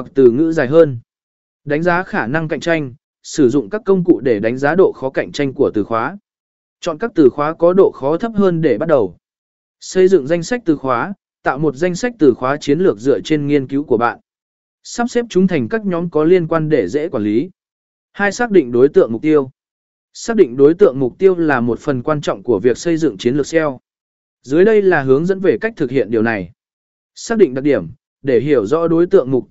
hoặc từ ngữ dài hơn. Đánh giá khả năng cạnh tranh, sử dụng các công cụ để đánh giá độ khó cạnh tranh của từ khóa. Chọn các từ khóa có độ khó thấp hơn để bắt đầu. Xây dựng danh sách từ khóa, tạo một danh sách từ khóa chiến lược dựa trên nghiên cứu của bạn. Sắp xếp chúng thành các nhóm có liên quan để dễ quản lý. Hai xác định đối tượng mục tiêu. Xác định đối tượng mục tiêu là một phần quan trọng của việc xây dựng chiến lược SEO. Dưới đây là hướng dẫn về cách thực hiện điều này. Xác định đặc điểm, để hiểu rõ đối tượng mục tiêu